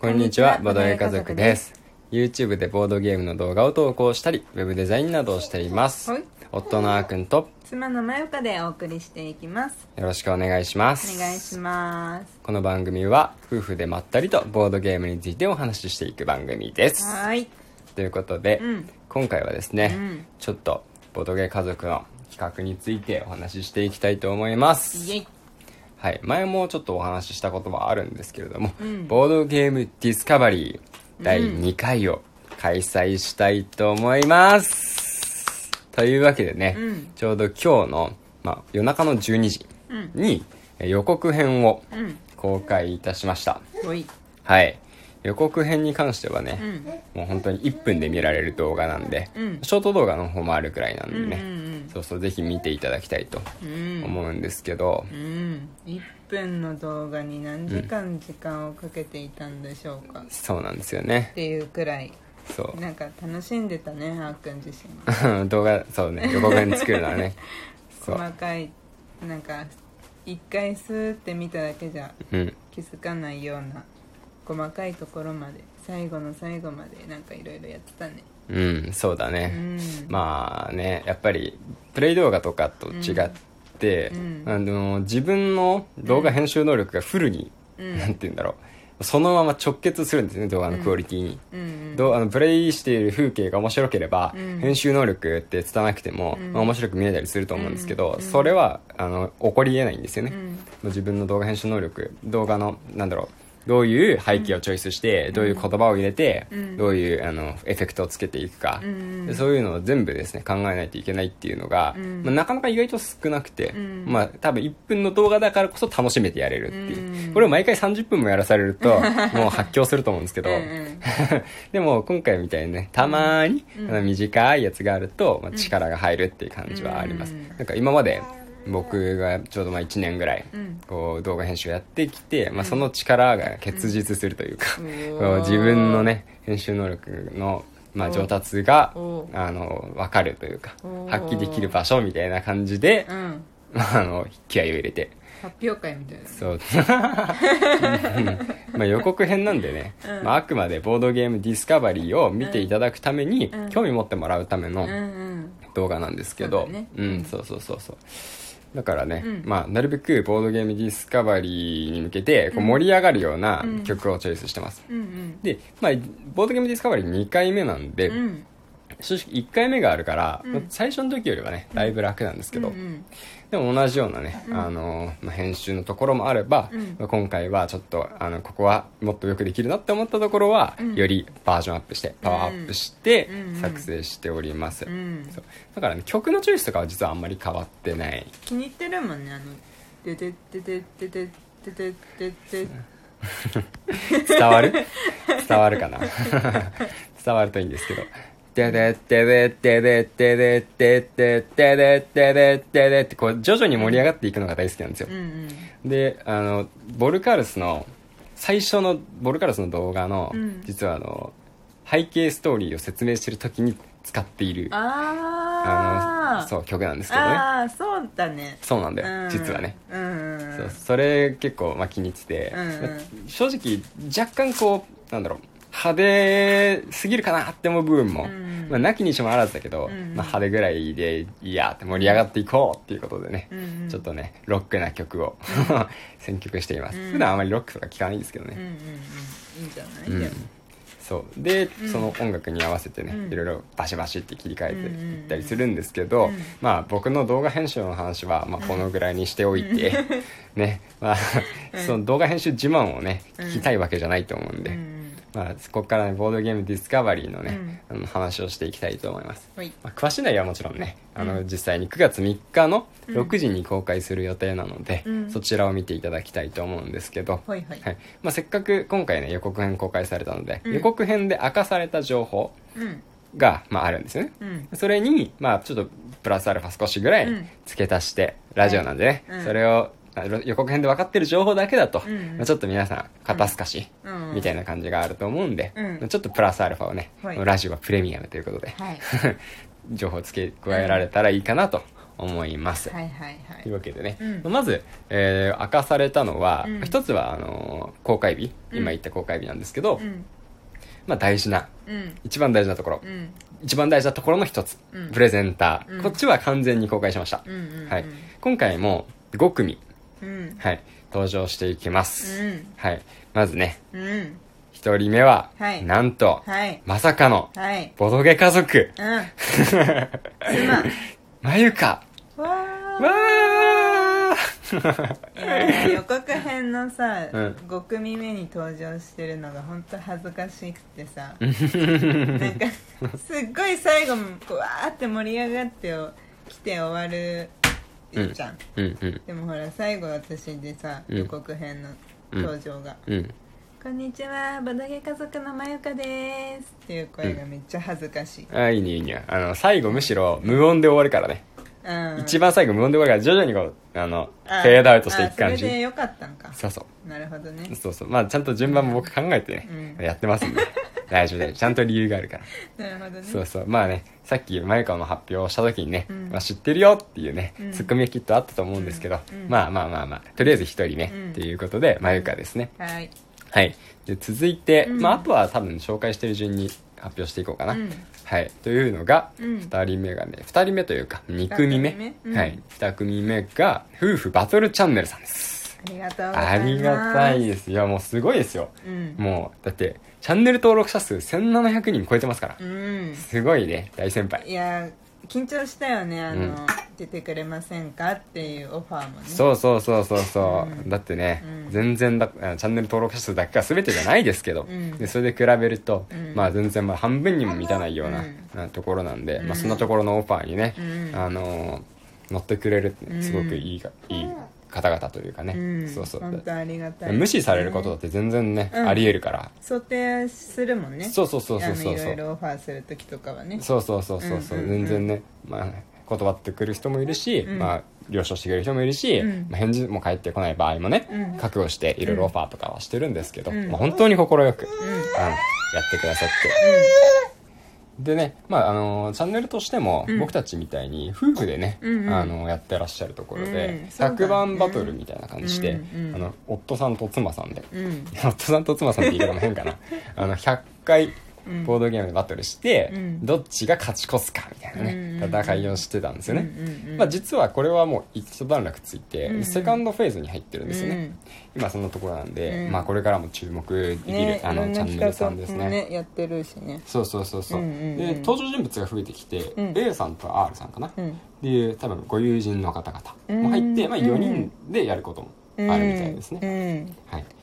こんにちは、ボードゲー家族です。YouTube でボードゲームの動画を投稿したり、ウェブデザインなどをしていますはい。夫のあーくんと妻のまゆかでお送りしていきますよろしくお願いしまおす。願いしますこの番組は、夫婦でまったりとボードゲームについてお話ししていく番組です。はーいということで、うん今回はですね、うんちょっとボードゲー家族の企画についてお話ししていきたいと思います。イエイはい、前もちょっとお話ししたことはあるんですけれども、うん。ボードゲームディスカバリー第2回を開催したいと思います、というわけでね、うん。ちょうど今日の、まあ、夜中の12時うん。にえ予告編をうん。公開いたしました。はい予告編に関してはね、うん。もう本当に1分で見られる動画なんで、うん。ショート動画の方もあるくらいなんでね、うんうんそうそうぜひ見ていただきたいとうん。思うんですけど、うん。1分の動画に何時間時間をかけていたんでしょうか、っそうなんですよね。ていうくらい。そう。なんか楽しんでたねあーくん自身 動画そうね予告編作るのはね。細かいなんか一回スーって見ただけじゃうん。気づかないような細かいところまで最後の最後までなんかいろいろやってたね。うんそうだうね、ん。まあねやっぱりプレイ動画とかと違って、うん。あの自分の動画編集能力がフルに、うん。なんて言うんだろう。そのまま直結するんですね動画のクオリティに、うんどうあのプレイしている風景が面白ければ、うん。編集能力って伝わなくても、面白く見えたりすると思うんですけど、うんそれはあの起こりえないんですよね、うん。自分の動画編集能力動画のなんだろうどういう背景をチョイスして、どういう言葉を入れて、うん。どういうあのエフェクトをつけていくか、うそういうのを全部ですね考えないといけないっていうのが、うん。まあ、なかなか意外と少なくて、うん。まあ多分1分の動画だからこそ楽しめてやれるっていう、うんこれを毎回30分もやらされると もう発狂すると思うんですけど、でも今回みたいにねたまに、うん。あの短いやつがあると、まあ、力が入るっていう感じはあります、うん。なんか今まで僕がちょうどまあ1年ぐらい、うん。こう動画編集をやってきて、まあ、その力が結実するというか、うん。こう自分のね編集能力の、まあ、上達がおあの分かるというかお発揮できる場所みたいな感じで、うん。まあ、あの気合を入れて。発表会みたいな。そう。まあ予告編なんでね、うん。まあ、あくまでボードゲームディスカバリーを見ていただくために、うん。興味持ってもらうための動画なんですけどそうだね。うんそうそうそうそうだからね、うん。まあ、なるべくボードゲームディスカバリーに向けてこう盛り上がるようなうん。曲をチョイスしてます、うんうん。で、まあ、ボードゲームディスカバリー2回目なんで、うん正直1回目があるから、うん。まあ最初の時よりはねだいぶ楽なんですけど、うんうん。でも同じようなね、うん。あのまあ、編集のところもあれば、うん。まあ今回はちょっとあのここはもっとよくできるなって思ったところは、うん。よりバージョンアップしてパワーアップしてうん作成しております、だからね曲のチョイスとかは実はあんまり変わってない。気に入ってるもんねあの「てててててててててて伝わる？伝わるかな？伝わるといいんですけど「てでてでてでてでてでてでてでてで」ってこう徐々に盛り上がっていくのが大好きなんですようんうんであのボルカルスの最初のボルカルスの動画の、うん実はあの背景ストーリーを説明してる時に使っているああのそう曲なんですけどねああそうだねそうなんだよ、うん実はね、うんそうそれ結構、まあ、気に入ってて、うんうん正直若干こうなんだろう派手すぎるかなって思う部分も、うん。まあ、なきにしもあらずだけど、うん。うんまあ、派手ぐらいでいいやって盛り上がっていこうっていうことでね、うん。うん。ちょっとねロックな曲を 選曲しています、うん。普段あまりロックとか聴かないんですけどね、うんうんうん。いいんじゃない、そう。で、うん。その音楽に合わせてね、うん。いろいろバシバシって切り替えていったりするんですけど、うん。まあ僕の動画編集の話は、まあ、このぐらいにしておいて、ね。まあ、うん。その動画編集自慢をねうん。聞きたいわけじゃないと思うんで、うんまあ、ここからねボードゲームディスカバリーのね、うあの話をしていきたいと思います。はい。まあ、詳しい内容はもちろんねあの、うん。実際に9月3日のうん。6時に公開する予定なので、うん。そちらを見ていただきたいと思うんですけど、はいはい。はい。まあ、せっかく今回ね予告編公開されたので、うん。予告編で明かされた情報うん。が、まあ、あるんですよね。うん。それに、まあ、ちょっとプラスアルファ少しぐらいうん。付け足して、ラジオなんでね、うん。それをあ予告編で分かってる情報だけだと、うんまあ、ちょっと皆さん肩透かし、うんみたいな感じがあると思うんで、うん。まあちょっとプラスアルファをね、はい。ラジオはプレミアムということで、はい。情報付け加えられたらいいかなと思います、はいはいはい。というわけでね、うん。まず、えー明かされたのは、うん。一つはあのー公開日。今言った公開日なんですけど、うん。まあ大事なうん。一番大事なところ、うん。一番大事なところの一つ、うん。プレゼンター、うん。こっちは完全に公開しました、うんうんうん。はい、今回も5組、うん。はい、登場していきます、うん。はい、まずね。うん。一人目は、はい。なんと、はい。まさかのはい。ボドゲ家族。うん。妻まゆか。わわー。ーいや予告編のさ、うん。5組目に登場してるのが本当恥ずかしくてさ。う なんかすっごい最後もわーって盛り上がってお来て終わるじゃん、うんうん。でもほら最後私でさ、うん。予告編の登場が。うん「こんにちはボドゲ家族のまゆかです」っていう声がめっちゃ恥ずかしい、あいいねいいね。あの最後むしろ無音で終わるからね、うん、一番最後無音で終わるから徐々にこうあのあフェードアウトしていく感あそれでじよかったんか。そうそなるほどね。うそうそう。まあちゃんと順番も僕考えてね、うん。やってますんで大丈夫ちゃんと理由があるから。なるほどね。そうそう。まあねさっきマユカの発表をした時にね、うん。まあ、知ってるよっていうね、うん。ツッコミがきっとあったと思うんですけど、うん。まあまあまあまあとりあえず一人ね、うん。っていうことでマユカですね、はい。はい。で続いて、うん。まあ、あとは多分紹介してる順に発表していこうかな、うん。はい。というのが、うん。2人目がね2人目というか2組目。二組目。うん。はい。2組目が夫婦バトルチャンネルさんですありがとうありがたいですいやもうすごいですよ。うん。もうだってチャンネル登録者数1700人超えてますから、うん。すごいね大先輩。いや緊張したよねあの、うん。出てくれませんかっていうオファーもね。そうそうそうそうそう、うん。だってね、うん。全然だあチャンネル登録者数だけが全てじゃないですけど、うん。でそれで比べると、うん。まあ全然まあ半分にも満たないような、ところなんで、うん。まあそんなところのオファーにね、うん。あのー乗ってくれるってねすごくいいが、いい方々というかね、うん。そうそう。本当ありがたい。無視されることだって全然ね、うん。ありえるから、想定するもんね。そうそうそうそうそう。あのいろオファーする時とかはね。そうそうそうそうそう,、全然ね、まあ、断ってくる人もいるし、うん。まあ、了承してくれる人もいるし、うん。まあ、返事も返ってこない場合もね、うん。覚悟していろいろオファーとかはしてるんですけど、うん。まあ、本当に快く、うん。うんやってくださって。でね、まああのチャンネルとしても、うん。僕たちみたいに夫婦でね、うんうん。あのやってらっしゃるところうん。で、そうだね。100番バトルみたいな感じで、うんうんあの夫さんと妻さんで、うん。夫さんと妻さんって言い方も変かな。あの100回うん。ボードゲームでバトルして、うん。どっちが勝ち越すかみたいなね、うんうんうん。戦いをしてたんですよね、うんうんうん。まあ、実はこれはもう一段落ついて、うん。うんセカンドフェーズに入ってるんですよね、今そんなところなんで、うん。まあ、これからも注目できる、ねあいろんなのチャンネルさんですね。企画もやってるしね。そうそうそうそう,、うんうんうん。で登場人物が増えてきて、うん。A さんと R さんかな、っうん。ていう多分ご友人の方々も入って、うん。まあ、4人でやることもあるみたいですね、ねはいうん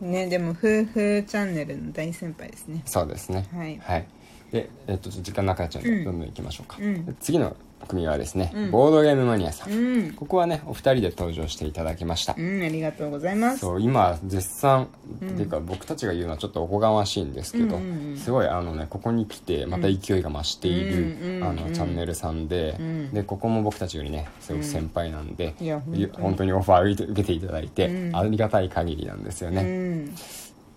ねでも夫婦チャンネルの大先輩ですね。そうですね。はい。で、えっと時間なくなっちゃうんで、うん。どんどん行きましょうか、うん。で次の組はですね、うん。ボードゲームマニアさん、うん。ここはねお二人で登場していただきました、うんありがとうございます。そう今絶賛、うん。っていうか僕たちが言うのはちょっとおこがましいんですけど、うんうんうん。すごいあのねここに来てまた勢いが増している、あうんのチャンネルさんで、うん。でここも僕たちよりねすごく先輩なんで、本当に。オファー受けていただいて、うん。ありがたい限りなんですようね、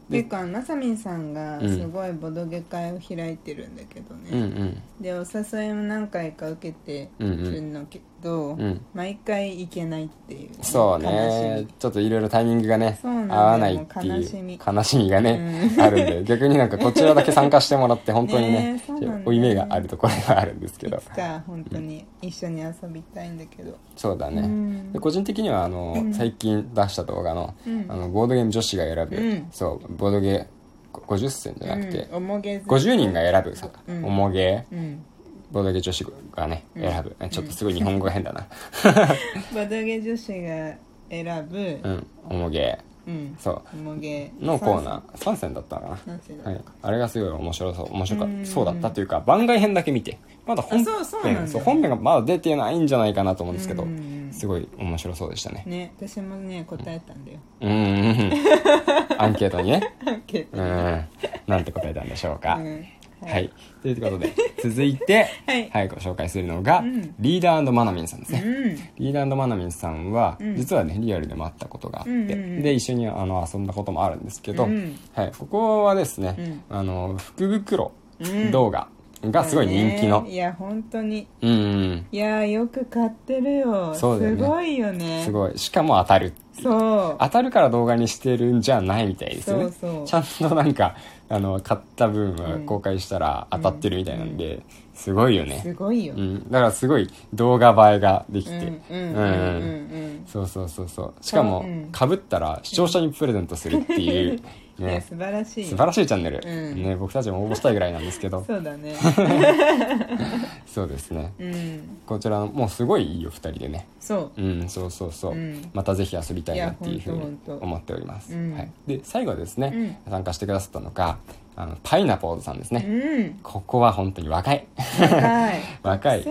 んていうかなさみんさんがうん。すごいボドゲ会を開いてるんだけどうんうね、ん。でお誘いも何回か受けてるんだけど、うん。毎回行けないっていう、そう悲ねちょっといろいろタイミングがね合よわないっていう悲しみ。がね、あるんで逆になんかこちらだけ参加してもらって本当にね負い目があるところがあるんですけど。いつか本当に一緒に遊びたいんだけど、そうだね、うん。で個人的にはあの、うん。最近出した動画の,、うん。あのボードゲーム女子が選ぶ、うん。そうボードゲー50選じゃなくて、うん、おもげず。50人が選ぶさ、うん。おもげ。うんボードゲー女子がね選ぶ、ちょっとすごい日本語が変だな。ボドゲ女子が選ぶうんおもげ。うん。そおもげ。うのコーナー。3選だったかな。はい、あれがすごい面白そう。面白かうん。そうだったというか番外編だけ見て。まだ本編。そう本編がまだ出てないんじゃないかなと思うんですけどうんすごい面白そうでしたね。ね私もね答えたんだよ。うん。うん。うん。アンケートにね。けどうん。なんて答えたんでしょうか、うんはい、ということで 続いて、はい。ご紹介するのが、うん。リーダーマナミンさんですね、うん。リーダーマナミンさんは、うん。実はねリアルでも会ったことがあって、うんうんうん。で一緒にあの遊んだこともあるんですけど、うん。はい、ここはですね、あの福袋うん。動画がすごい人気の。ね。いや本当に。うんうん。いやよく買ってるよ。そうだよね。すごいよね。すごい。しかも当たる。そう。当たるから動画にしてるんじゃないみたいですよね。そうそう。ちゃんとなんかあの買った分は公開したら当たってるみたいなんで、すごいよね。すごいよ、うん、だからすごい動画映えができて、うんうんうんうんうん。そうそうそうそう。しかもうん。かぶったら視聴者にプレゼントするっていう、ね。素晴らしい。素晴らしいチャンネル、うん。ね、僕たちも応募したいぐらいなんですけど。そうだね。そうですね。うん。こちらもうすごいいいよ2人でね。そう。うんそうそうそう、うん。またぜひ遊びたいなっていうふうに思っております、うん。はい、で最後ですね、参加してくださったのがあのパイナポーズさんですね、うん。ここは本当に若い。若い。若い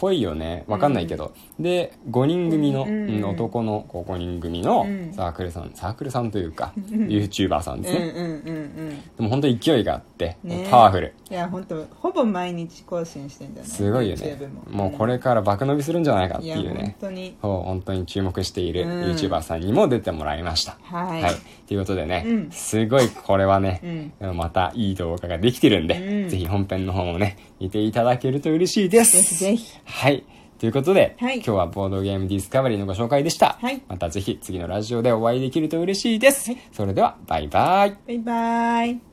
ぽいよね。わかんないけど、で5人組の、うんうん。男のこう5人組のうん。サークルさん、サークルさんというか YouTuber さんですね、うんうんうんうん。でも本当に勢いがあって、ね。パワフル。いや本当ほぼ毎日更新してんだよねすごいよね。も。うこれから爆伸びするんじゃないかっていうね。当に。本当に注目しているうん。YouTuber さんにも出てもらいました、はい。ということでね、うん。すごいこれはね、またいい動画ができてるんで、うん。ぜひ本編の方もね見ていただけると嬉しいです。ぜひぜひはい。ということで、はい。今日はボードゲームディスカバリーのご紹介でした、はい。またぜひ次のラジオでお会いできると嬉しいです、それではバイバイ。バイバイ